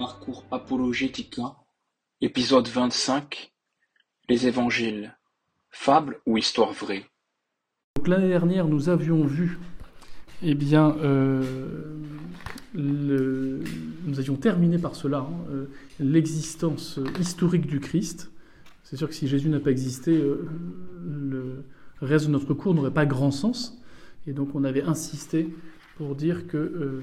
Parcours Apologetica, épisode vingt-cinq Les Évangiles, fable ou histoire vraie? Donc l'année dernière, nous avions vu, eh bien, euh, nous avions terminé par cela, hein, euh, l'existence historique du Christ. C'est sûr que si Jésus n'a pas existé, euh, le reste de notre cours n'aurait pas grand sens. Et donc on avait insisté pour dire que euh,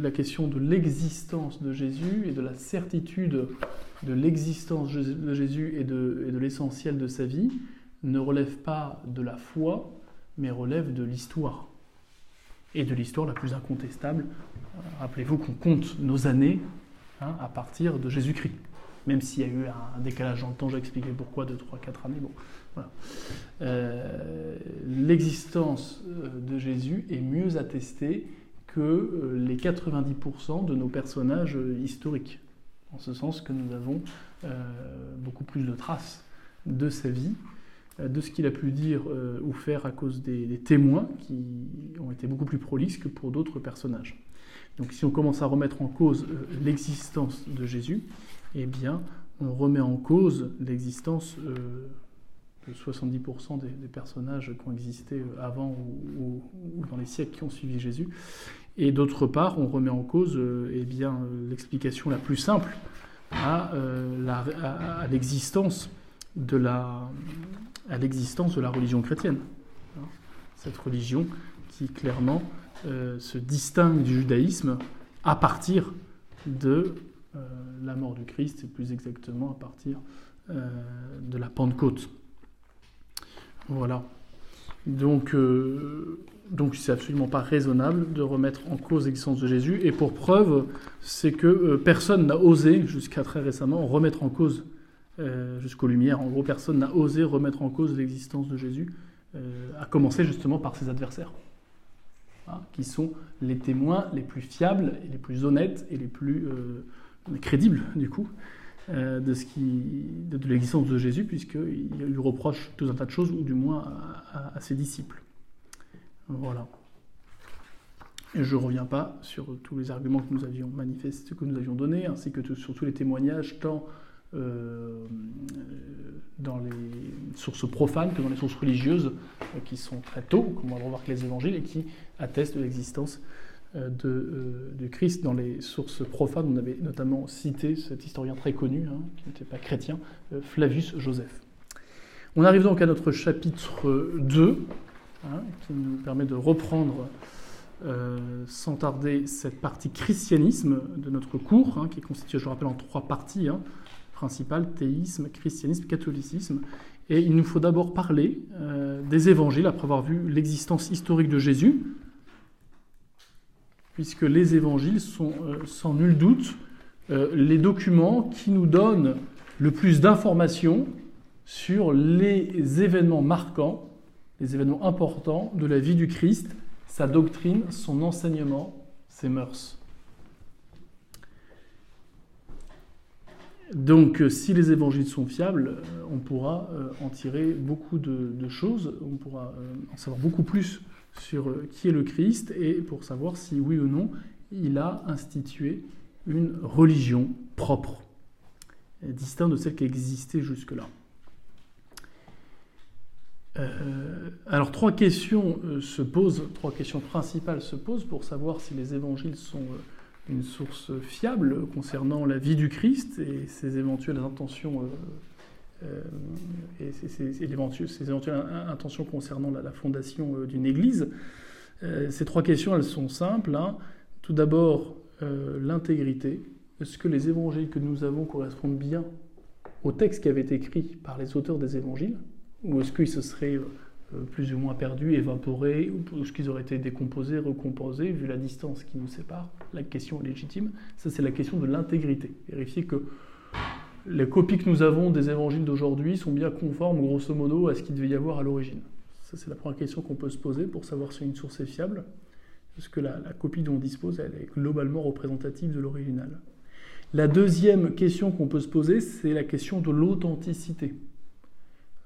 la question de l'existence de Jésus et de la certitude de l'existence de Jésus et de, l'essentiel de sa vie ne relève pas de la foi, mais relève de l'histoire. Et de l'histoire la plus incontestable. Euh, Rappelez-vous qu'on compte nos années hein, à partir de Jésus-Christ. Même s'il y a eu un décalage dans le temps, j'ai expliqué pourquoi, de 3-4 années. Bon, Euh, L'existence euh, de Jésus est mieux attestée que euh, les 90% de nos personnages historiques. En ce sens que nous avons beaucoup plus de traces de sa vie, de ce qu'il a pu dire ou faire à cause des, témoins qui ont été beaucoup plus prolixes que pour d'autres personnages. Donc si on commence à remettre en cause l'existence de Jésus, eh bien on remet en cause l'existence 70% des, personnages qui ont existé euh, avant ou, dans les siècles qui ont suivi Jésus. Et d'autre part, on remet en cause euh, eh euh, l'explication la plus simple à, l'existence de la, religion chrétienne. Hein. Cette religion qui clairement se distingue du judaïsme à partir de la mort du Christ, et plus exactement à partir de la Pentecôte. Voilà. Donc, euh, donc c'est absolument pas raisonnable de remettre en cause l'existence de Jésus. Et pour preuve, c'est que euh, personne n'a osé, jusqu'à très récemment, remettre en cause, euh, jusqu'aux Lumières, en gros, personne n'a osé remettre en cause l'existence de Jésus, à commencer justement par ses adversaires, hein, qui sont les témoins les plus fiables, les plus honnêtes et les plus crédibles, du coup, euh, de, l'existence de Jésus, puisqu'il lui reproche tout un tas de choses, ou du moins à, ses disciples. Voilà. Je ne reviens pas sur tous les arguments que nous avions que nous avions donnés, ainsi que sur tous les témoignages, tant euh, dans les sources profanes que dans les sources religieuses, euh, qui sont très tôt, comme on va le revoir avec les évangiles, et qui attestent de l'existence de, euh, du Christ dans les sources profanes. On avait notamment cité cet historien très connu, hein, qui n'était pas chrétien, euh, Flavius Joseph. On arrive donc à notre chapitre 2, hein, qui nous permet de reprendre euh, sans tarder cette partie christianisme de notre cours, hein, qui est constituée, je le rappelle, en trois parties principales théisme, christianisme, catholicisme. Et il nous faut d'abord parler euh, des évangiles après avoir vu l'existence historique de Jésus, puisque les évangiles sont euh, sans nul doute euh, les documents qui nous donnent le plus d'informations sur les événements marquants, les événements importants de la vie du Christ, sa doctrine, son enseignement, ses mœurs. Donc, euh, si les évangiles sont fiables, on pourra en tirer beaucoup de, choses, on pourra en savoir beaucoup plus sur euh, qui est le Christ et pour savoir si oui ou non il a institué une religion propre, distincte de celle qui existait jusque-là. Euh, alors trois questions euh, se posent, trois questions principales se posent pour savoir si les évangiles sont une source fiable concernant la vie du Christ et ses éventuelles intentions ses- et ses éventuelles in- intentions concernant la, fondation euh, d'une Église. Euh, ces trois questions, elles sont simples. hein. Tout d'abord, euh, l'intégrité. Est-ce que les évangiles que nous avons correspondent bien au texte qui avait été écrit par les auteurs des évangiles? Ou est-ce qu'ils se seraient euh, euh, plus ou moins perdus, évaporés Ou est-ce qu'ils auraient été décomposés, recomposés, vu la distance qui nous sépare? La question est légitime. Ça, c'est la question de l'intégrité. Vérifier que les copies que nous avons des évangiles d'aujourd'hui sont bien conformes, grosso modo, à ce qu'il devait y avoir à l'origine. Ça, c'est la première question qu'on peut se poser pour savoir si une source est fiable. Est-ce que la, la copie dont on dispose, elle est globalement représentative de l'original La deuxième question qu'on peut se poser, c'est la question de l'authenticité.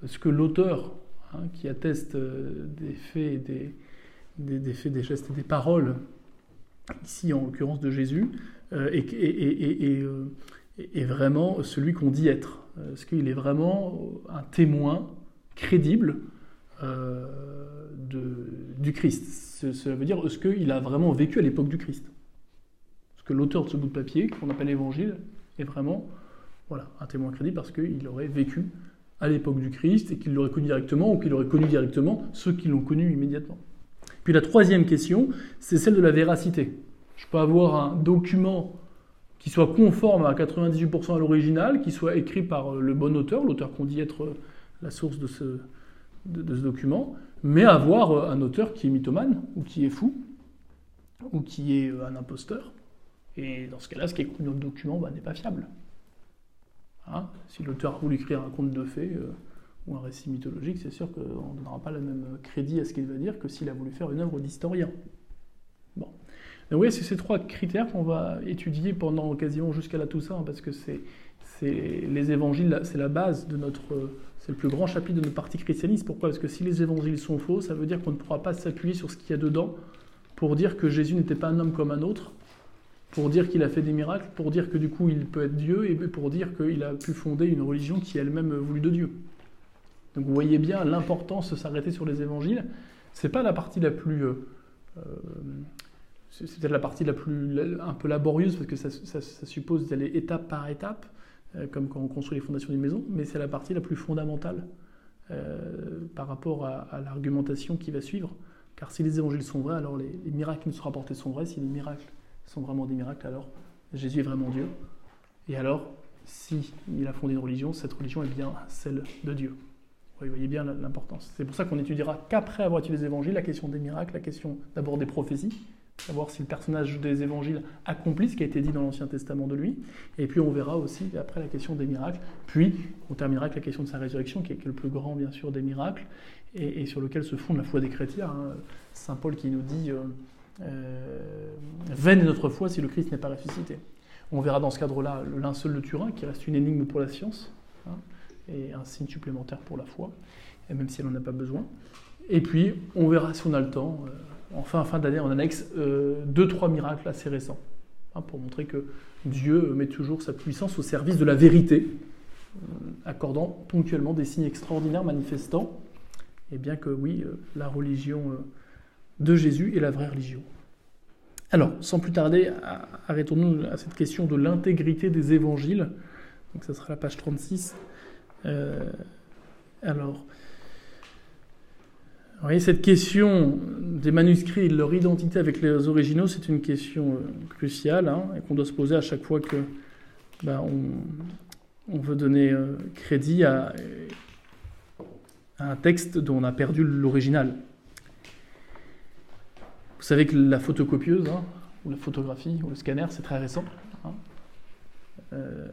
Est-ce que l'auteur, hein, qui atteste euh, des faits, et des, faits, des gestes et des paroles ici en l'occurrence de Jésus, est, vraiment celui qu'on dit être. Est-ce qu'il est vraiment un témoin crédible de, du Christ? Cela veut dire, est-ce qu'il a vraiment vécu à l'époque du Christ? Est-ce que l'auteur de ce bout de papier, qu'on appelle l'Évangile, est vraiment voilà, un témoin crédible parce qu'il aurait vécu à l'époque du Christ et qu'il l'aurait connu directement ou qu'il aurait connu directement ceux qui l'ont connu immédiatement. Puis la troisième question, c'est celle de la véracité. Je peux avoir un document soit conforme à 98% à l'original, qui soit écrit par le bon auteur, l'auteur qu'on dit être la source de ce, document, mais avoir un auteur qui est mythomane, ou qui est fou, ou qui est un imposteur. Et dans ce cas-là, ce qui est écrit dans le document bah, n'est pas fiable. Hein, si l'auteur a voulu écrire un conte de fées euh, ou un récit mythologique, c'est sûr qu'on ne donnera pas le même crédit à ce qu'il va dire que s'il a voulu faire une œuvre d'historien. Donc oui, c'est ces trois critères qu'on va étudier pendant quasiment jusqu'à la Toussaint, hein, parce que c'est les évangiles, c'est la base de notre, c'est le plus grand chapitre de notre partie christianiste. Pourquoi? Parce que si les évangiles sont faux, ça veut dire qu'on ne pourra pas s'appuyer sur ce qu'il y a dedans pour dire que Jésus n'était pas un homme comme un autre, pour dire qu'il a fait des miracles, pour dire que du coup il peut être Dieu, et pour dire qu'il a pu fonder une religion qui est elle-même voulue de Dieu. Donc vous voyez bien l'importance de s'arrêter sur les évangiles. C'est pas la partie la plus. Euh, c'est peut-être la partie la plus un peu laborieuse parce que ça, suppose d'aller étape par étape, euh, comme quand on construit les fondations d'une maison, mais c'est la partie la plus fondamentale par rapport à, l'argumentation qui va suivre. Car si les évangiles sont vrais, alors les, les miracles qui nous sont rapportés sont vrais. Si les miracles sont vraiment des miracles, alors Jésus est vraiment Dieu. Et alors, si il a fondé une religion, cette religion est bien celle de Dieu. Vous voyez bien l'importance. C'est pour ça qu'on n'étudiera qu'après avoir étudié les évangiles la question des miracles, la question d'abord des prophéties, savoir si le personnage des évangiles accomplit ce qui a été dit dans l'Ancien Testament de lui. Et puis on verra aussi après la question des miracles. Puis on terminera avec la question de sa résurrection, qui est le plus grand, bien sûr, des miracles, et, sur lequel se fonde la foi des chrétiens. Hein. Saint Paul qui nous dit. Euh, euh, vaine notre foi si le Christ n'est pas ressuscité. On verra dans ce cadre-là le linceul de Turin, qui reste une énigme pour la science, hein, et un signe supplémentaire pour la foi, même si elle n'en a pas besoin. Et puis, on verra si on a le temps, euh, enfin, fin d'année, en annexe, euh, deux, trois miracles assez récents, hein, pour montrer que Dieu met toujours sa puissance au service de la vérité, accordant ponctuellement des signes extraordinaires manifestant, et bien que oui, la religion de Jésus et la vraie religion. Alors, sans plus tarder, arrêtons-nous à cette question de l'intégrité des évangiles. Donc, ça sera la page 36. Euh, alors, vous voyez, cette question des manuscrits et de leur identité avec les originaux, c'est une question euh, cruciale hein, et qu'on doit se poser à chaque fois que bah, on, veut donner euh, crédit à, un texte dont on a perdu l'original. Vous savez que la photocopieuse, hein, ou la photographie, ou le scanner, c'est très récent. Hein. Euh,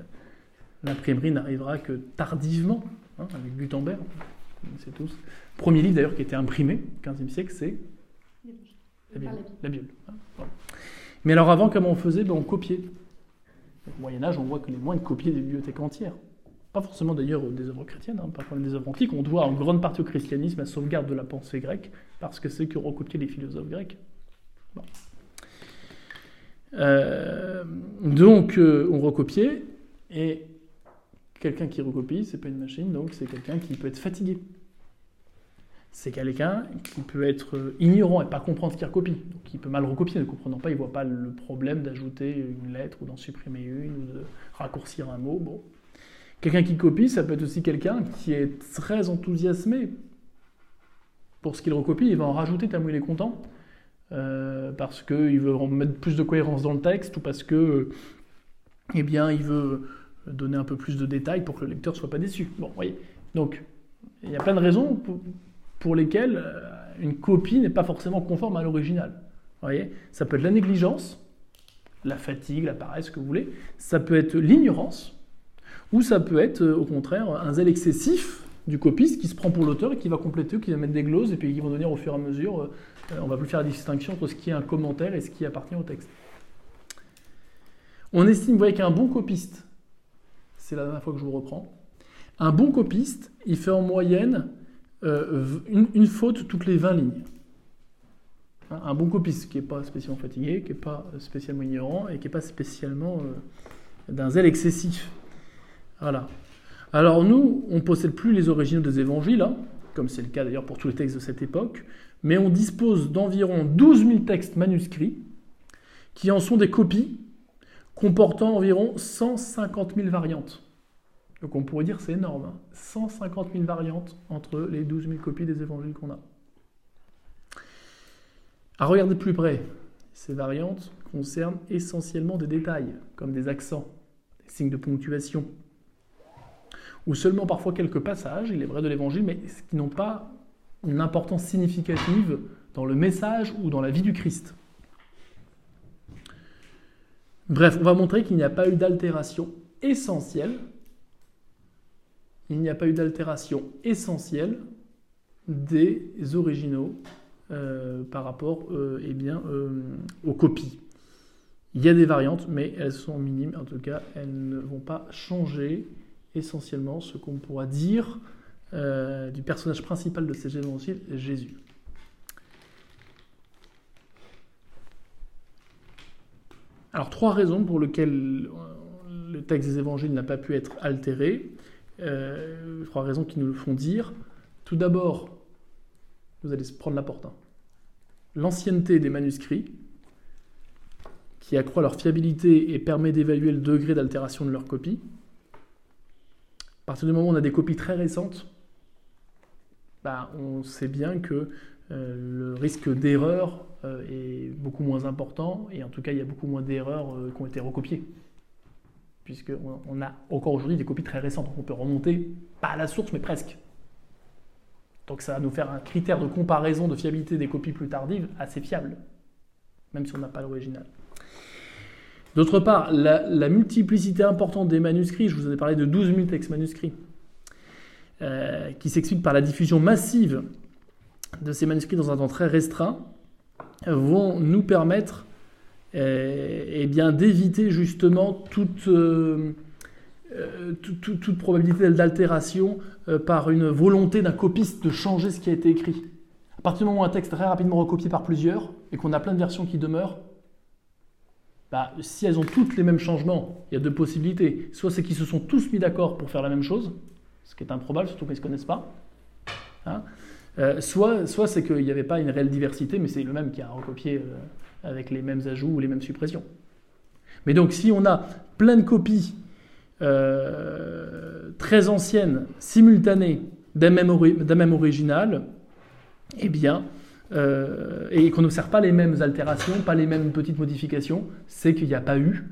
l'imprimerie n'arrivera que tardivement, avec Gutenberg, c'est tous. Premier livre d'ailleurs qui été imprimé, 15e siècle, c'est la Bible. Mais alors avant, comment on faisait? Ben, On copiait. Au Moyen-Âge, on voit que les moines copiaient des bibliothèques entières. Pas forcément d'ailleurs des œuvres chrétiennes, hein, pas des œuvres antiques. On doit en grande partie au christianisme la sauvegarde de la pensée grecque, parce que c'est que recopiaient les philosophes grecs. Euh, donc, euh, on recopiait, et quelqu'un qui recopie, c'est pas une machine, donc c'est quelqu'un qui peut être fatigué. C'est quelqu'un qui peut être ignorant et pas comprendre ce qu'il recopie. Donc, il peut mal recopier, ne comprenant pas, il voit pas le problème d'ajouter une lettre ou d'en supprimer une ou de raccourcir un mot. Bon. Quelqu'un qui copie, ça peut être aussi quelqu'un qui est très enthousiasmé pour ce qu'il recopie, il va en rajouter tellement il est content. Euh, parce qu'il veut mettre plus de cohérence dans le texte ou parce que, eh bien, il veut donner un peu plus de détails pour que le lecteur ne soit pas déçu. Bon, voyez. Donc, il y a plein de raisons lesquelles euh, une copie n'est pas forcément conforme à l'original. voyez? Ça peut être la négligence, la fatigue, la paresse, ce que vous voulez. Ça peut être l'ignorance, ou ça peut être, euh, au contraire, un zèle excessif du copiste qui se prend pour l'auteur et qui va compléter, qui va mettre des gloses, et puis qui vont donner au fur et à mesure euh, on va plus faire la distinction entre ce qui est un commentaire et ce qui appartient au texte. On estime, vous voyez, qu'un bon copiste, c'est la dernière fois que je vous reprends, un bon copiste, il fait en moyenne euh, une, faute toutes les 20 lignes. Hein, un bon copiste qui n'est pas spécialement fatigué, qui n'est pas spécialement ignorant et qui n'est pas spécialement euh, d'un zèle excessif. Voilà. Alors nous, on ne possède plus les originaux des évangiles, hein, comme c'est le cas d'ailleurs pour tous les textes de cette époque, mais on dispose d'environ 12 000 textes manuscrits qui en sont des copies comportant environ 150 000 variantes. Donc on pourrait dire c'est énorme, 150 hein. 000 variantes entre les 12 000 copies des évangiles qu'on a. À regarder plus près, ces variantes concernent essentiellement des détails, comme des accents, des signes de ponctuation, ou seulement parfois quelques passages, il est vrai de l'évangile, mais qui n'ont pas une importance significative dans le message ou dans la vie du Christ. Bref, on va montrer qu'il n'y a pas eu d'altération essentielle. Il n'y a pas eu d'altération essentielle des originaux euh, par rapport euh, eh bien, euh, aux copies. Il y a des variantes, mais elles sont minimes. En tout cas, elles ne vont pas changer essentiellement ce qu'on pourra dire du personnage principal de ces évangiles, Jésus. Alors, trois raisons pour lesquelles le texte des évangiles n'a pas pu être altéré. Trois raisons qui nous le font dire. Tout d'abord, vous allez prendre la porte. Hein. L'ancienneté des manuscrits, qui accroît leur fiabilité et permet d'évaluer le degré d'altération de leur copie. À partir du moment où on a des copies très récentes, bah, on sait bien que euh, le risque d'erreur euh, est beaucoup moins important, et en tout cas, il y a beaucoup moins d'erreurs euh, qui ont été recopiées. Puisqu'on on a encore aujourd'hui des copies très récentes, donc on peut remonter, pas à la source, mais presque. Donc ça va nous faire un critère de comparaison de fiabilité des copies plus tardives assez fiable, même si on n'a pas l'original. D'autre part, la, multiplicité importante des manuscrits, je vous ai parlé de 12 000 textes manuscrits, euh, qui s'explique par la diffusion massive de ces manuscrits dans un temps très restreint, vont nous permettre eh bien, d'éviter justement toute... Euh, euh, toute, probabilité d'altération euh, par une volonté d'un copiste de changer ce qui a été écrit. À partir du moment où un texte est très rapidement recopié par plusieurs et qu'on a plein de versions qui demeurent, bah, si elles ont toutes les mêmes changements, il y a deux possibilités. Soit c'est qu'ils se sont tous mis d'accord pour faire la même chose, ce qui est improbable, surtout qu'ils ne se connaissent pas. Hein. Euh, soit soit c'est qu'il n'y avait pas une réelle diversité, mais c'est le même qui a recopié avec les mêmes ajouts ou les mêmes suppressions. Mais donc si on a plein de copies euh, très ancienne, simultanée d'un même, original, eh bien, euh, et qu'on n'observe pas les mêmes altérations, pas les mêmes petites modifications, c'est qu'il n'y a pas eu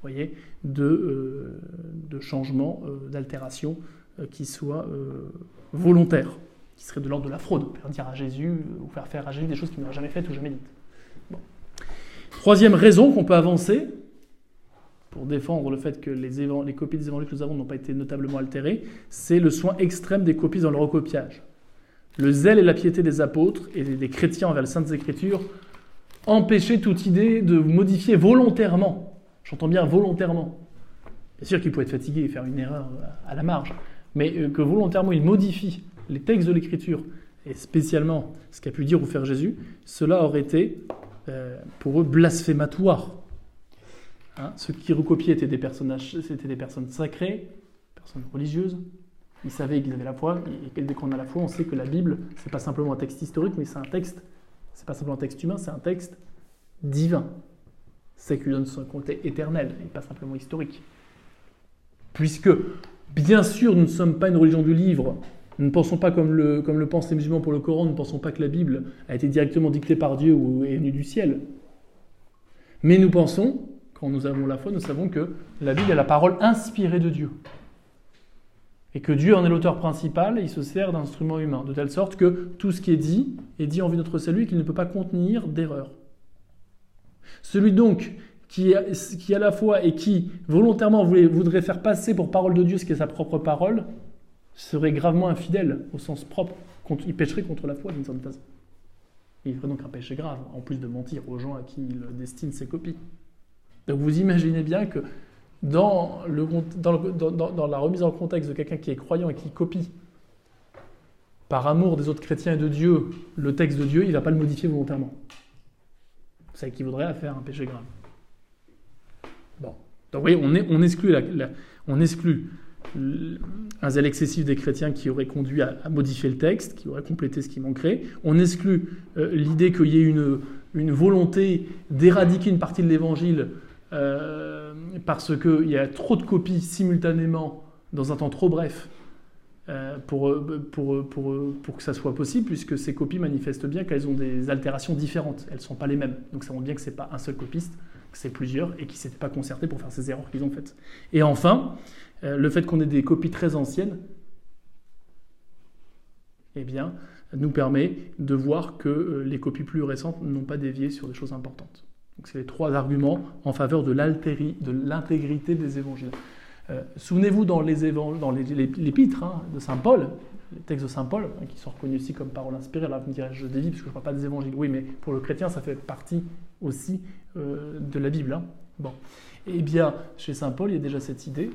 voyez, de, euh, changement, d'altération qui soit volontaire, qui serait de l'ordre de la fraude, faire dire à Jésus ou faire faire à Jésus des choses qu'il n'aurait jamais faites ou jamais dites. Troisième raison qu'on peut avancer, pour défendre le fait que les, copies des évangiles que nous avons n'ont pas été notablement altérées, c'est le soin extrême des copies dans le recopiage. Le zèle et la piété des apôtres et des chrétiens envers les Saintes Écritures empêchaient toute idée de modifier volontairement. J'entends bien volontairement. Bien sûr qu'ils pouvaient être fatigués et faire une erreur à la marge, mais euh, que volontairement ils modifient les textes de l'Écriture, et spécialement ce qu'a pu dire ou faire Jésus, cela aurait été euh, pour eux blasphématoire. Hein, ceux qui recopiaient étaient des personnages, c'était des personnes sacrées, personnes religieuses. Ils savaient qu'ils avaient la foi, et dès qu'on a la foi, on sait que la Bible, c'est pas simplement un texte historique, mais c'est un texte, c'est pas simplement un texte humain, c'est un texte divin. C'est qui donne son côté éternel, et pas simplement historique. Puisque, bien sûr, nous ne sommes pas une religion du livre, nous ne pensons pas comme le, comme le pensent les musulmans pour le Coran, nous ne pensons pas que la Bible a été directement dictée par Dieu ou est venue du ciel. Mais nous pensons quand nous avons la foi, nous savons que la Bible est la parole inspirée de Dieu. Et que Dieu en est l'auteur principal, et il se sert d'instruments humains, de telle sorte que tout ce qui est dit est dit en vue de notre salut et qu'il ne peut pas contenir d'erreur. Celui donc qui, qui à la foi et qui volontairement voudrait faire passer pour parole de Dieu ce qui est sa propre parole, serait gravement infidèle au sens propre. Il pécherait contre la foi d'une certaine façon. Il ferait donc un péché grave, en plus de mentir aux gens à qui il destine ses copies. Donc vous imaginez bien que dans, la remise en contexte de quelqu'un qui est croyant et qui copie par amour des autres chrétiens et de Dieu, le texte de Dieu, il ne va pas le modifier volontairement. Ça équivaudrait à faire un péché grave. Bon. Donc vous voyez, on exclut un zèle excessif des chrétiens qui aurait conduit à, modifier le texte, qui aurait complété ce qui manquerait. On exclut euh, l'idée qu'il y ait une, volonté d'éradiquer une partie de l'évangile euh, parce qu'il y a trop de copies simultanément dans un temps trop bref euh, pour, pour, que ça soit possible, puisque ces copies manifestent bien qu'elles ont des altérations différentes. Elles ne sont pas les mêmes. Donc ça montre bien que ce n'est pas un seul copiste, c'est plusieurs, et qui ne s'étaient pas concertés pour faire ces erreurs qu'ils ont faites. Et enfin, le fait qu'on ait des copies très anciennes, eh bien, nous permet de voir que les copies plus récentes n'ont pas dévié sur des choses importantes. Donc c'est les trois arguments en faveur de l'intégrité des évangiles. Euh, souvenez-vous dans les dans l'épître hein, de Saint Paul, les textes de Saint Paul, hein, qui sont reconnus aussi comme paroles inspirées. Là, vous me direz, je dévie parce que je ne parle pas des évangiles. Oui, mais pour le chrétien, ça fait partie aussi euh, de la Bible. Hein. Bon. Eh bien, chez Saint Paul, il y a déjà cette idée.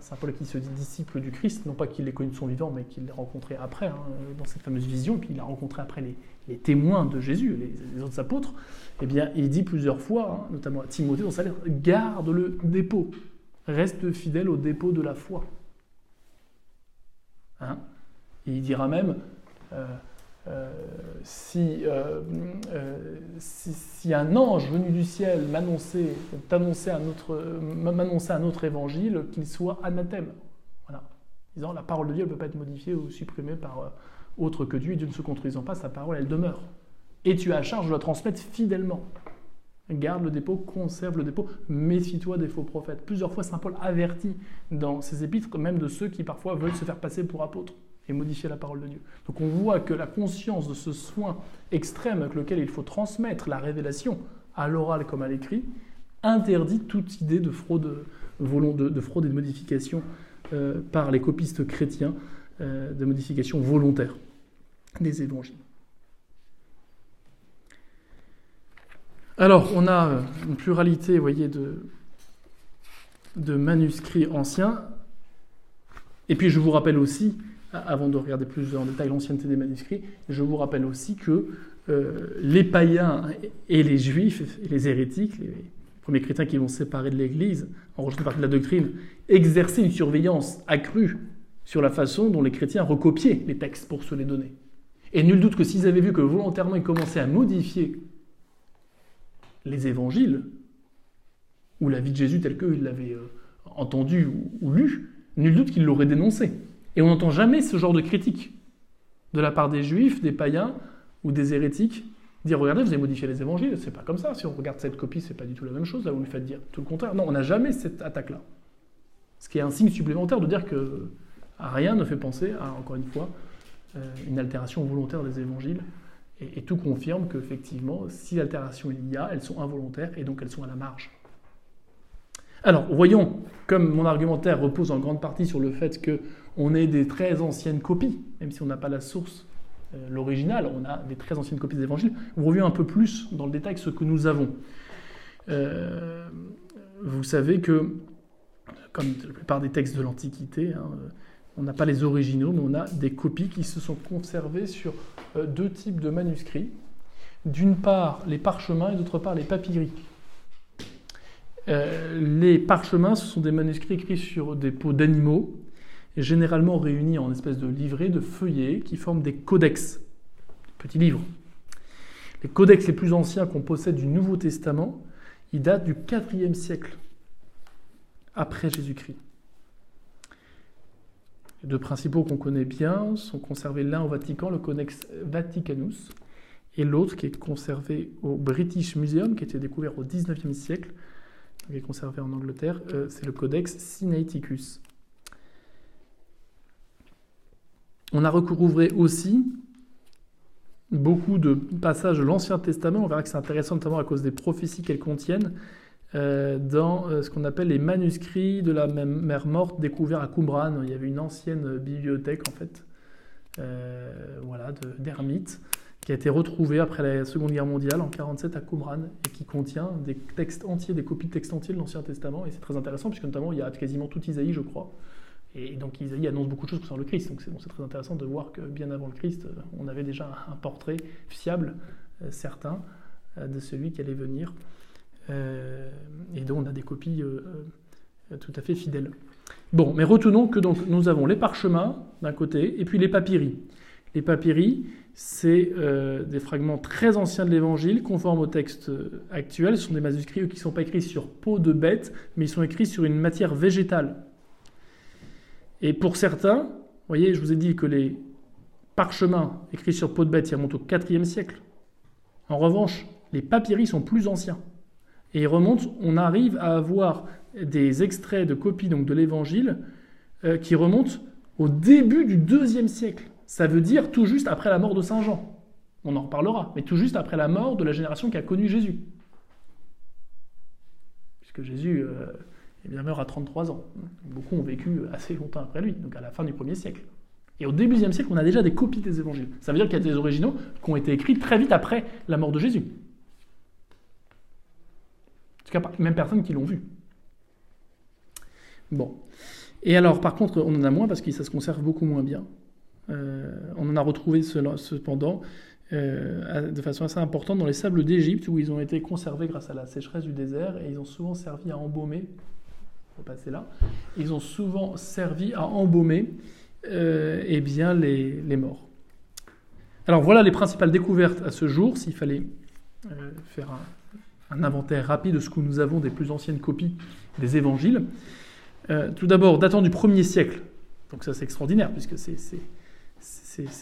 Saint Paul qui se dit disciple du Christ, non pas qu'il l'ait connu de son vivant, mais qu'il l'ait rencontré après, dans cette fameuse vision, puis il a rencontré après les, témoins de Jésus, les, autres apôtres. Eh bien, il dit plusieurs fois, notamment à Timothée dans sa lettre, garde le dépôt reste fidèle au dépôt de la foi. Hein il dira même, euh, euh, euh, si, si, un ange venu du ciel m'annonçait, un autre, un autre évangile, qu'il soit anathème. Voilà. Disant, la parole de Dieu ne peut pas être modifiée ou supprimée par autre que Dieu, Dieu ne se construisant pas, sa parole, elle demeure. Et tu as à charge de la transmettre fidèlement. Garde le dépôt, conserve le dépôt, méfie-toi des faux prophètes. Plusieurs fois, Saint Paul avertit dans ses épîtres, même de ceux qui parfois veulent se faire passer pour apôtres et modifier la parole de Dieu. Donc on voit que la conscience de ce soin extrême avec lequel il faut transmettre la révélation, à l'oral comme à l'écrit, interdit toute idée de fraude, de, fraude et de modification euh, par les copistes chrétiens, euh, de modification volontaire des évangiles. Alors, on a euh, une pluralité, vous voyez, de manuscrits anciens. Et puis, je vous rappelle aussi, avant de regarder plus en détail l'ancienneté des manuscrits, je vous rappelle aussi que euh, les païens et les juifs, les hérétiques, les premiers chrétiens qui vont séparer de l'Église, en rejetant partie de la doctrine, exerçaient une surveillance accrue sur la façon dont les chrétiens recopiaient les textes pour se les donner. Et nul doute que s'ils avaient vu que volontairement ils commençaient à modifier les évangiles, ou la vie de Jésus telle qu'il l'avait euh, entendu ou, lu, nul doute qu'il l'aurait dénoncé. Et on n'entend jamais ce genre de critique de la part des juifs, des païens ou des hérétiques. Dire, regardez, vous avez modifié les évangiles, c'est pas comme ça. Si on regarde cette copie, c'est pas du tout la même chose. Là, vous me faites dire tout le contraire. Non, on n'a jamais cette attaque-là. Ce qui est un signe supplémentaire de dire que rien ne fait penser à, encore une fois, euh, une altération volontaire des évangiles et, tout confirme qu'effectivement, si altération il y a, elles sont involontaires et donc elles sont à la marge. Alors, voyons, comme mon argumentaire repose en grande partie sur le fait qu'on ait des très anciennes copies, même si on n'a pas la source, euh, l'original, on a des très anciennes copies des évangiles, on revient un peu plus dans le détail ce que nous avons. Euh, vous savez que, comme la plupart des textes de l'Antiquité, hein, on n'a pas les originaux, mais on a des copies qui se sont conservées sur euh, deux types de manuscrits. D'une part, les parchemins et d'autre part, les papyri. Les parchemins, ce sont des manuscrits écrits sur des peaux d'animaux, généralement réunis en espèces de livrets, de feuillets, qui forment des codex, petits livres. Les codex les plus anciens qu'on possède du Nouveau Testament, ils datent du IVe siècle après Jésus-Christ. Les deux principaux qu'on connaît bien sont conservés l'un au Vatican, le Codex Vaticanus, et l'autre qui est conservé au British Museum, qui a été découvert au XIXe siècle, qui est conservé en Angleterre, euh, c'est le Codex Sinaiticus. On a recouvré aussi beaucoup de passages de l'Ancien Testament. On verra que c'est intéressant notamment à cause des prophéties qu'elles contiennent. Euh, dans euh, ce qu'on appelle les manuscrits de la mer morte découverts à Qumran. Il y avait une ancienne bibliothèque en fait, euh, voilà, d'ermites qui a été retrouvée après la Seconde Guerre mondiale en 47 à Qumran et qui contient des textes entiers, des copies de textes entiers de l'Ancien Testament et c'est très intéressant puisque notamment il y a quasiment tout Isaïe, je crois. Et donc Isaïe annonce beaucoup de choses concernant le Christ. Donc c'est très intéressant de voir que bien avant le Christ, on avait déjà un portrait fiable, certain, de celui qui allait venir. et dont on a des copies tout à fait fidèles. Bon, mais retenons que donc nous avons les parchemins d'un côté et puis les papyries. Les papyries, c'est euh, des fragments très anciens de l'Évangile, conformes au texte euh, actuel. Ce sont des manuscrits qui ne sont pas écrits sur peau de bête, mais ils sont écrits sur une matière végétale. Et pour certains, vous voyez, je vous ai dit que les parchemins écrits sur peau de bête, ils remontent au IVe siècle. En revanche, les papyries sont plus anciens. Et ils remontent, on arrive à avoir des extraits de copies donc, de l'Évangile euh, qui remontent au début du deuxième siècle. Ça veut dire tout juste après la mort de Saint Jean. On en reparlera, mais tout juste après la mort de la génération qui a connu Jésus. Puisque Jésus euh, eh bien, meurt à 33 ans. Beaucoup ont vécu assez longtemps après lui, donc à la fin du 1er siècle. Et au début du siècle, on a déjà des copies des évangiles. Ça veut dire qu'il y a des originaux qui ont été écrits très vite après la mort de Jésus. En tout cas, même personnes qui l'ont vu. Bon. Et alors, par contre, on en a moins parce que ça se conserve beaucoup moins bien. Euh, on en a retrouvé cependant euh, de façon assez importante dans les sables d'Égypte où ils ont été conservés grâce à la sécheresse du désert et ils ont souvent servi à embaumer. Là. Ils ont souvent servi à embaumer euh, eh bien, les, morts. Alors voilà les principales découvertes à ce jour, s'il fallait faire un, inventaire rapide de ce que nous avons des plus anciennes copies des évangiles. Euh, tout d'abord, datant du 1er siècle. Donc ça c'est extraordinaire, puisque c'est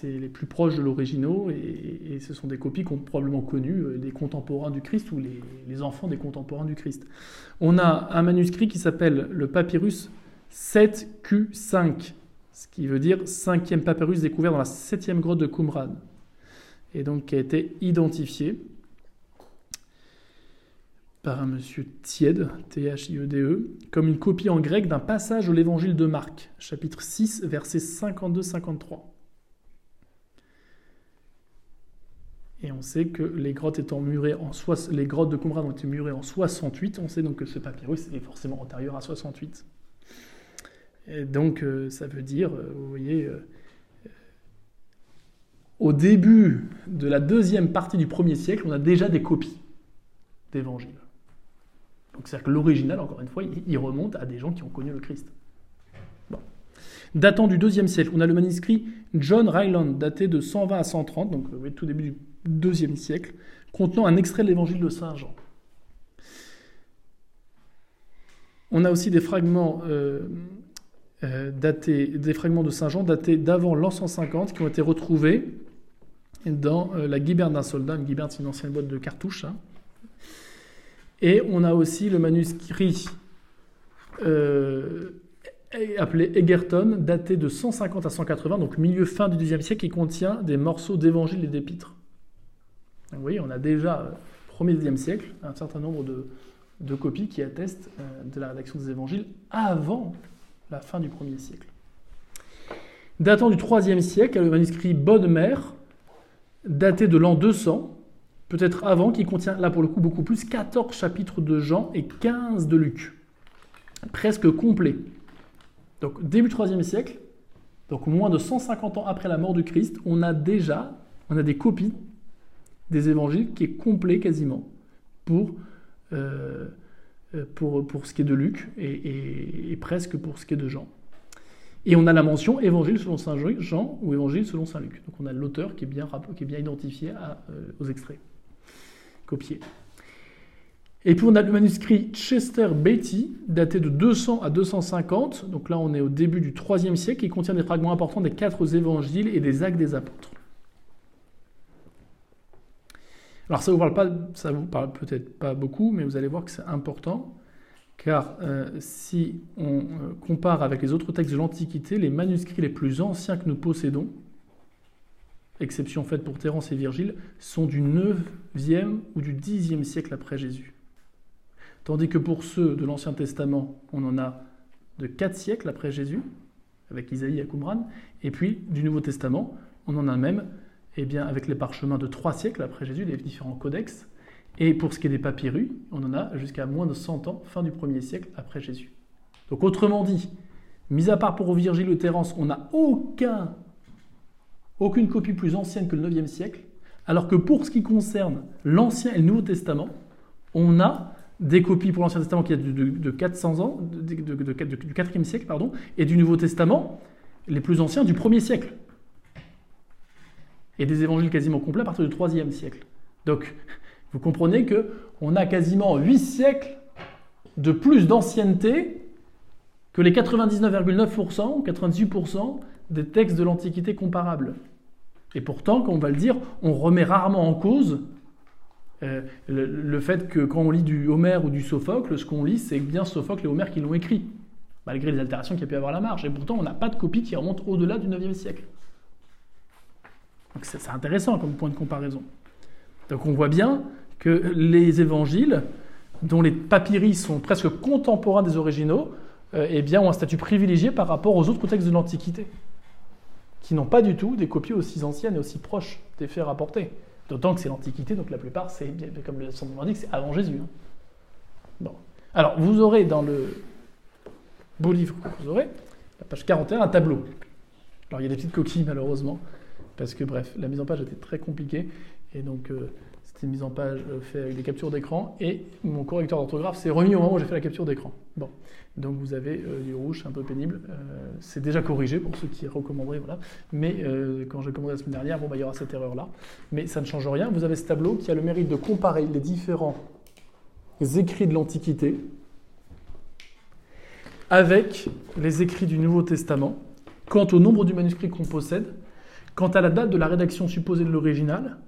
les plus proches de l'originaux, et, ce sont des copies probablement connues euh, des contemporains du Christ ou les, enfants des contemporains du Christ. On a un manuscrit qui s'appelle le papyrus 7Q5, ce qui veut dire cinquième papyrus découvert dans la septième grotte de Qumran, et donc qui a été identifié par un monsieur T-H-I-E-D-E, e, comme une copie en grec d'un passage de l'évangile de Marc, chapitre 6, versets 52-53. Et on sait que les grottes étant murées en les grottes de Qumran ont été murées en 68, on sait donc que ce papyrus est forcément antérieur à 68. Et donc euh, ça veut dire, euh, vous voyez, euh, au début de la deuxième partie du premier siècle, on a déjà des copies d'évangile. Donc c'est-à-dire que l'original, encore une fois, il, remonte à des gens qui ont connu le Christ. Datant du deuxième siècle, on a le manuscrit John Ryland, daté de 120 à 130, donc vous tout début du deuxième siècle, contenant un extrait de l'évangile de Saint Jean. On a aussi des fragments, euh, euh, datés, des fragments de Saint Jean datés d'avant l'an 150 qui ont été retrouvés dans euh, la guiberne d'un soldat. Une guiberne, c'est une ancienne boîte de cartouches. Hein. Et on a aussi le manuscrit appelé Egerton, daté de 150 à 180, donc milieu fin du XIIe siècle, qui contient des morceaux d'évangiles et d'épîtres. Vous voyez, on a déjà, euh, premier XIe siècle, un certain nombre de, copies qui attestent euh, de la rédaction des évangiles avant la fin du 1er siècle. Datant du IIIe siècle, le manuscrit Bonne Mère, daté de l'an 200, peut-être avant, qui contient là pour le coup beaucoup plus, 14 chapitres de Jean et 15 de Luc. Presque complet. Donc début 3 siècle, donc moins de 150 ans après la mort du Christ, on a déjà on a des copies des évangiles qui est complet quasiment pour, euh, pour ce qui est de Luc et, presque pour ce qui est de Jean. Et on a la mention évangile selon Saint Jean ou évangile selon Saint Luc. Donc on a l'auteur qui, est bien, identifié euh, aux extraits copié. Et puis on a le manuscrit Chester Beatty, daté de 200 à 250, donc là on est au début du IIIe siècle, qui contient des fragments importants des quatre évangiles et des actes des apôtres. Alors ça vous parle vous parle peut-être pas beaucoup, mais vous allez voir que c'est important, car euh, si on euh, compare avec les autres textes de l'Antiquité, les manuscrits les plus anciens que nous possédons, exception faite pour Terence et Virgile, sont du 9e ou du 10e siècle après Jésus. Tandis que pour ceux de l'Ancien Testament, on en a de 4 siècles après Jésus, avec Isaïe et Qumran, et puis du Nouveau Testament, on en a même eh bien, avec les parchemins de 3 siècles après Jésus, les différents codex, et pour ce qui est des papyrus, on en a jusqu'à moins de 100 ans, fin du 1er siècle après Jésus. Donc autrement dit, Mis à part pour Virgile et Terence, on n'a aucun, aucune copie plus ancienne que le 9e siècle. Alors que pour ce qui concerne l'Ancien et le Nouveau Testament, on a des copies pour l'Ancien Testament qui a de, 400 ans, du 4e siècle, pardon, et du Nouveau Testament, les plus anciens du 1er siècle. Et des évangiles quasiment complets à partir du 3e siècle. Donc, vous comprenez que on a quasiment 8 siècles de plus d'ancienneté que les 99,9%, 98% des textes de l'Antiquité comparables. Et pourtant, comme on va le dire, on remet rarement en cause euh, le, fait que quand on lit du Homère ou du Sophocle, ce qu'on lit, c'est bien Sophocle et Homère qui l'ont écrit, malgré les altérations qu'il y a pu avoir à la marge. Et pourtant, on n'a pas de copie qui remonte au-delà du 9e siècle. Donc c'est intéressant comme point de comparaison. Donc on voit bien que les évangiles, dont les papyri sont presque contemporains des originaux, euh, eh bien, ont un statut privilégié par rapport aux autres textes de l'Antiquité, qui n'ont pas du tout des copies aussi anciennes et aussi proches des faits rapportés. D'autant que c'est l'Antiquité, donc la plupart, c'est, comme le son dit, c'est avant Jésus. Hein. Bon. Alors, vous aurez dans le beau livre que vous aurez, la page 41, un tableau. Alors, il y a des petites coquilles, malheureusement, parce que, bref, la mise en page était très compliquée, et donc, euh, c'était une mise en page euh, faite avec des captures d'écran, et mon correcteur d'orthographe s'est remis au moment où j'ai fait la capture d'écran. Bon. Donc vous avez euh, du rouge, un peu pénible. C'est déjà corrigé pour ceux qui recommanderaient. Voilà. Mais quand j'ai commandé la semaine dernière, bon, bah, il y aura cette erreur-là. Mais ça ne change rien. Vous avez ce tableau qui a le mérite de comparer les différents écrits de l'Antiquité avec les écrits du Nouveau Testament quant au nombre du manuscrit qu'on possède, quant à la date de la rédaction supposée de l'original,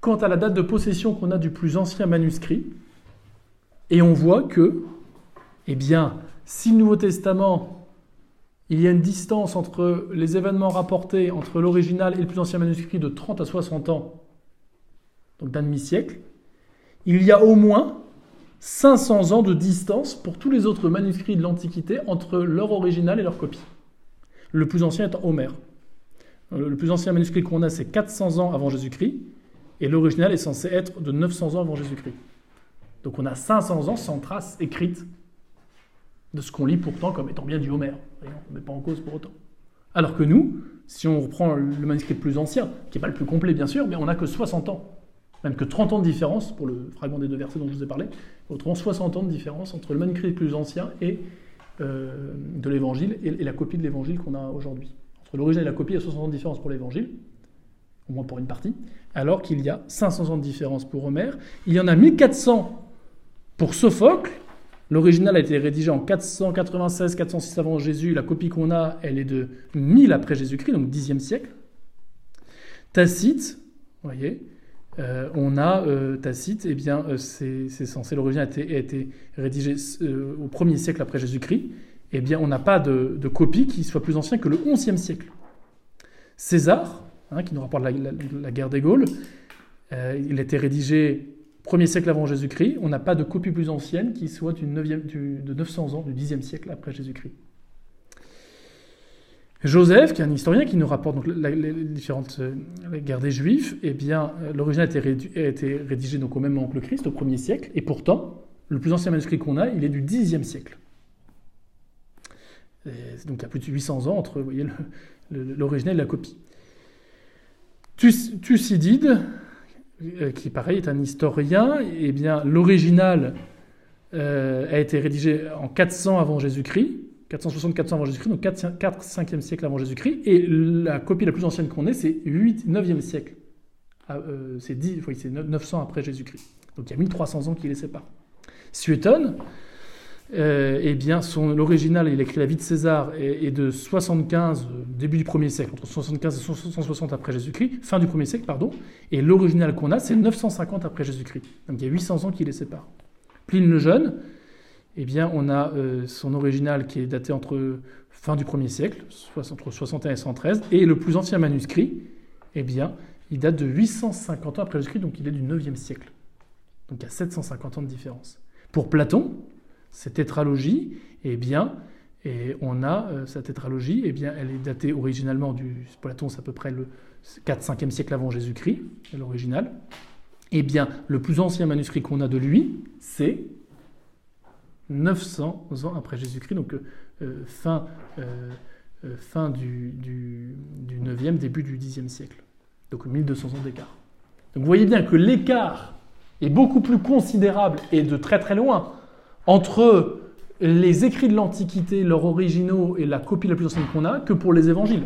quant à la date de possession qu'on a du plus ancien manuscrit. Et on voit que eh bien, si le Nouveau Testament, il y a une distance entre les événements rapportés entre l'original et le plus ancien manuscrit de 30 à 60 ans, donc d'un demi-siècle, il y a au moins 500 ans de distance pour tous les autres manuscrits de l'Antiquité entre leur original et leur copie. Le plus ancien étant Homère. Le plus ancien manuscrit qu'on a, c'est 400 ans avant Jésus-Christ, et l'original est censé être de 900 ans avant Jésus-Christ. Donc on a 500 ans sans trace écrite de ce qu'on lit pourtant comme étant bien du Homère. On ne met pas en cause pour autant. Alors que nous, si on reprend le manuscrit le plus ancien, qui n'est pas le plus complet bien sûr, mais on n'a que 60 ans, même que 30 ans de différence pour le fragment des deux versets dont je vous ai parlé, autrement 60 ans de différence entre le manuscrit le plus ancien et euh, de l'évangile et, la copie de l'évangile qu'on a aujourd'hui. Entre l'original et la copie, il y a 60 ans de différence pour l'évangile, au moins pour une partie, alors qu'il y a 500 ans de différence pour Homère, il y en a 1400 pour Sophocle, L'original a été rédigé en 496-406 avant Jésus. La copie qu'on a, elle est de 1000 après Jésus-Christ, donc 10e siècle. Tacite, vous voyez, euh, on a euh, Tacite, eh bien, euh, c'est censé, l'original a, été, rédigé au 1er siècle après Jésus-Christ. Eh bien, on n'a pas de, copie qui soit plus ancien que le 11e siècle. César, hein, qui nous rapporte la, la guerre des Gaules, il a été rédigé 1er siècle avant Jésus-Christ, on n'a pas de copie plus ancienne qui soit du de 900 ans, du 10e siècle après Jésus-Christ. Joseph, qui est un historien qui nous rapporte donc, les différentes euh, guerres des Juifs, eh euh, l'original a, été rédigé donc, au même moment que le Christ, au 1er siècle, et pourtant, le plus ancien manuscrit qu'on a, il est du 10e siècle. Donc il y a plus de 800 ans entre l'original et la copie. Thucydide, euh, qui pareil est un historien, eh bien l'original euh, a été rédigé en 400 avant Jésus-Christ, 460-400 avant Jésus-Christ, donc 4, 4 5e siècle avant Jésus-Christ, et la copie la plus ancienne qu'on ait, c'est 8, 9e siècle. Ah, euh, c'est 900 après Jésus-Christ. Donc il y a 1300 ans qui les séparent. Suétone, euh, eh bien, l'original, il écrit la vie de César, est, de 75, euh, début du 1er siècle, entre 75 et 160 après Jésus-Christ, fin du 1er siècle, pardon, et l'original qu'on a, c'est 950 après Jésus-Christ. Donc il y a 800 ans qui les séparent. Pline le Jeune, eh bien, on a euh, son original qui est daté entre fin du 1er siècle, entre 61 et 113, et le plus ancien manuscrit, eh bien, il date de 850 ans après Jésus-Christ, donc il est du 9e siècle. Donc il y a 750 ans de différence. Pour Platon, cette tétralogie, eh bien, et on a euh, cette tétralogie, eh bien, elle est datée originalement du Platon, c'est à peu près le 4-5e siècle avant Jésus-Christ, l'original. Eh bien, le plus ancien manuscrit qu'on a de lui, c'est 900 ans après Jésus-Christ, donc fin, fin du, du, du 9e, début du 10e siècle. Donc 1200 ans d'écart. Donc vous voyez bien que l'écart est beaucoup plus considérable et de très très loin entre les écrits de l'Antiquité, leurs originaux et la copie la plus ancienne qu'on a, que pour les évangiles.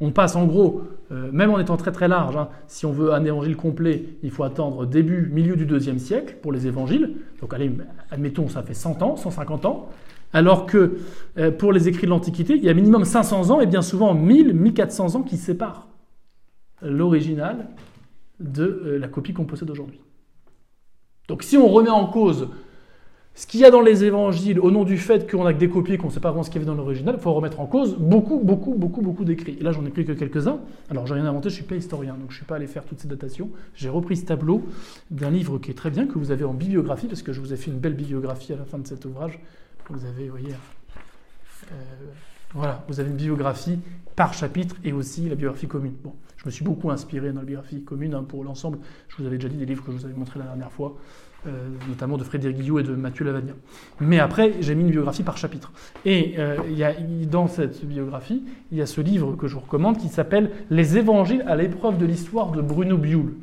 On passe en gros, euh, même en étant très très large, hein, si on veut un évangile complet, il faut attendre début, milieu du deuxième siècle pour les évangiles. Donc allez, admettons, ça fait 100 ans, 150 ans. Alors que euh, pour les écrits de l'Antiquité, il y a minimum 500 ans et bien souvent 1000, 1400 ans qui séparent l'original de euh, la copie qu'on possède aujourd'hui. Donc si on remet en cause ce qu'il y a dans les évangiles au nom du fait qu'on a que des copies, qu'on ne sait pas vraiment ce qu'il y avait dans l'original, il faut remettre en cause beaucoup, beaucoup, beaucoup, beaucoup d'écrits. Et là, j'en ai pris que quelques-uns. Alors, j'ai rien inventé, je ne suis pas historien, donc je ne suis pas allé faire toutes ces datations. J'ai repris ce tableau d'un livre qui est très bien, que vous avez en bibliographie, parce que je vous ai fait une belle bibliographie à la fin de cet ouvrage. Vous avez, vous voyez, euh, voilà, vous avez une biographie par chapitre et aussi la biographie commune. Bon, je me suis beaucoup inspiré dans la biographie commune hein, pour l'ensemble. Je vous avais déjà dit des livres que je vous avais montrés la dernière fois, euh, notamment de Frédéric Guillot et de Mathieu Lavagna. Mais après, j'ai mis une biographie par chapitre. Et euh, dans cette biographie, il y a ce livre que je vous recommande qui s'appelle Les évangiles à l'épreuve de l'histoire de Bruno Bioul.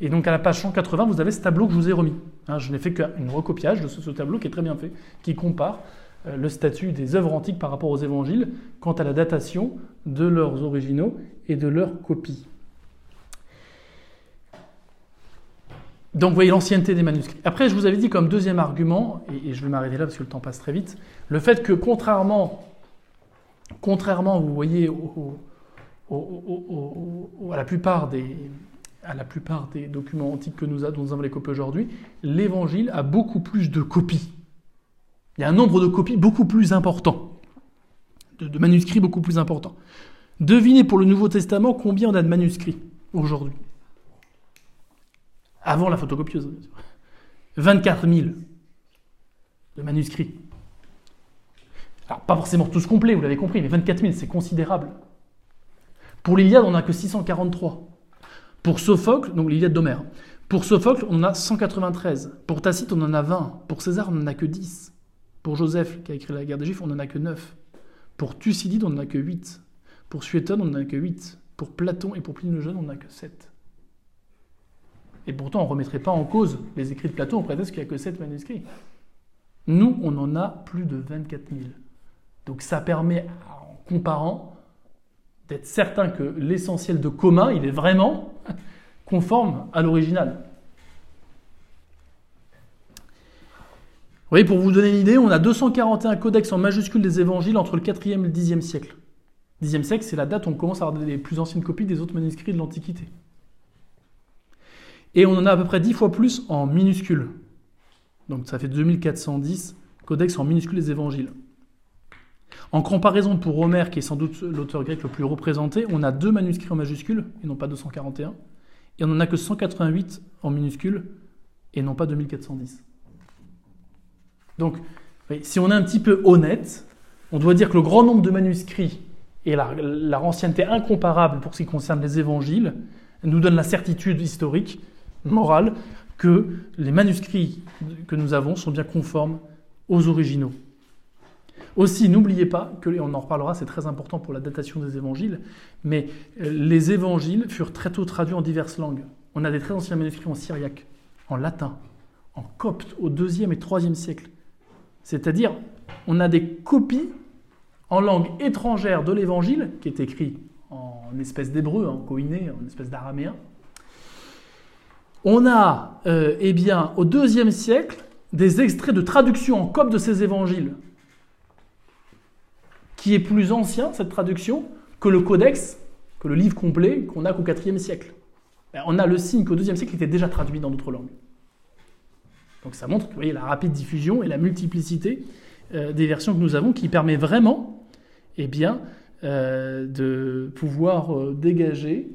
Et donc à la page 180, vous avez ce tableau que je vous ai remis. Hein, je n'ai fait qu'un recopiage de ce, tableau qui est très bien fait, qui compare euh, le statut des œuvres antiques par rapport aux évangiles quant à la datation de leurs originaux et de leurs copies. Donc vous voyez l'ancienneté des manuscrits. Après, je vous avais dit comme deuxième argument, et, je vais m'arrêter là parce que le temps passe très vite, le fait que contrairement, contrairement vous voyez, à, la plupart des, à la plupart des documents antiques que nous dont nous avons les copies aujourd'hui, l'évangile a beaucoup plus de copies. Il y a un nombre de copies beaucoup plus important, de, manuscrits beaucoup plus important. Devinez pour le Nouveau Testament combien on a de manuscrits aujourd'hui. Avant la photocopieuse. 24 000 de manuscrits. Alors, pas forcément tous complets, vous l'avez compris, mais 24 000, c'est considérable. Pour l'Iliade, on n'a que 643. Pour Sophocle, donc l'Iliade d'Homère, pour Sophocle, on en a 193. Pour Tacite, on en a 20. Pour César, on n'en a que 10. Pour Joseph, qui a écrit la guerre des Juifs, on n'en a que 9. Pour Thucydide, on n'en a que 8. Pour Suétone, on n'en a que 8. Pour Platon et pour Pline le Jeune, on n'en a que 7. Et pourtant, on ne remettrait pas en cause les écrits de Platon au prétexte qu'il n'y a que 7 manuscrits. Nous, on en a plus de 24 000. Donc ça permet, en comparant, d'être certain que l'essentiel de commun, il est vraiment conforme à l'original. Vous voyez, pour vous donner une idée, on a 241 codex en majuscule des évangiles entre le 4e et le 10e siècle. 10e siècle, c'est la date où on commence à avoir les plus anciennes copies des autres manuscrits de l'Antiquité. Et on en a à peu près 10 fois plus en minuscules. Donc ça fait 2410 codex en minuscules des évangiles. En comparaison pour Homère, qui est sans doute l'auteur grec le plus représenté, on a deux manuscrits en majuscules, et non pas 241. Et on n'en a que 188 en minuscules, et non pas 2410. Donc, si on est un petit peu honnête, on doit dire que le grand nombre de manuscrits et la ancienneté incomparable pour ce qui concerne les évangiles nous donne la certitude historique, morale, que les manuscrits que nous avons sont bien conformes aux originaux. Aussi, n'oubliez pas que, et on en reparlera, c'est très important pour la datation des évangiles, mais euh, les évangiles furent très tôt traduits en diverses langues. On a des très anciens manuscrits en syriaque, en latin, en copte au IIe et IIIe siècle. C'est-à-dire, on a des copies en langue étrangère de l'évangile, qui est écrit en espèce d'hébreu, en koiné, en espèce d'araméen. On a, euh, eh bien, au IIe siècle, des extraits de traduction en copte de ces évangiles, qui est plus ancien, cette traduction, que le codex, que le livre complet qu'on a qu'au IVe siècle. Ben, on a le signe qu'au IIe siècle, il était déjà traduit dans d'autres langues. Donc ça montre voyez, la rapide diffusion et la multiplicité euh, des versions que nous avons qui permet vraiment eh bien, euh, de pouvoir dégager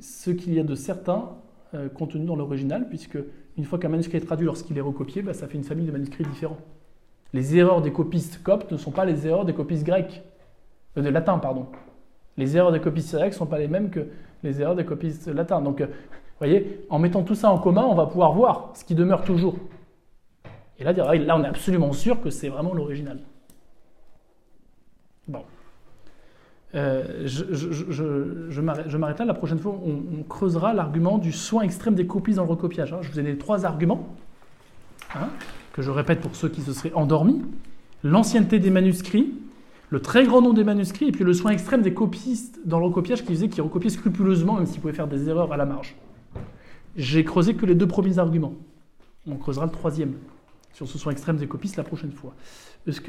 ce qu'il y a de certain contenu dans l'original, puisque une fois qu'un manuscrit est traduit lorsqu'il est recopié, bah, ça fait une famille de manuscrits différents. Les erreurs des copistes coptes ne sont pas les erreurs des copistes grecs, de latin, pardon. Les erreurs des copistes grecs ne sont pas les mêmes que les erreurs des copistes latins. Donc voyez, en mettant tout ça en commun, on va pouvoir voir ce qui demeure toujours. Et là, dire, là, on est absolument sûr que c'est vraiment l'original. Bon. Euh, je, m'arrête là. La prochaine fois, on, creusera l'argument du soin extrême des copies dans le recopiage. hein. Je vous ai donné trois arguments, hein, que je répète pour ceux qui se seraient endormis. L'ancienneté des manuscrits, le très grand nombre des manuscrits, et puis le soin extrême des copistes dans le recopiage qui faisait qu'ils recopiaient scrupuleusement, même s'ils pouvaient faire des erreurs à la marge. J'ai creusé que les deux premiers arguments. On creusera le troisième sur ce soin extrême des copistes la prochaine fois. Est-ce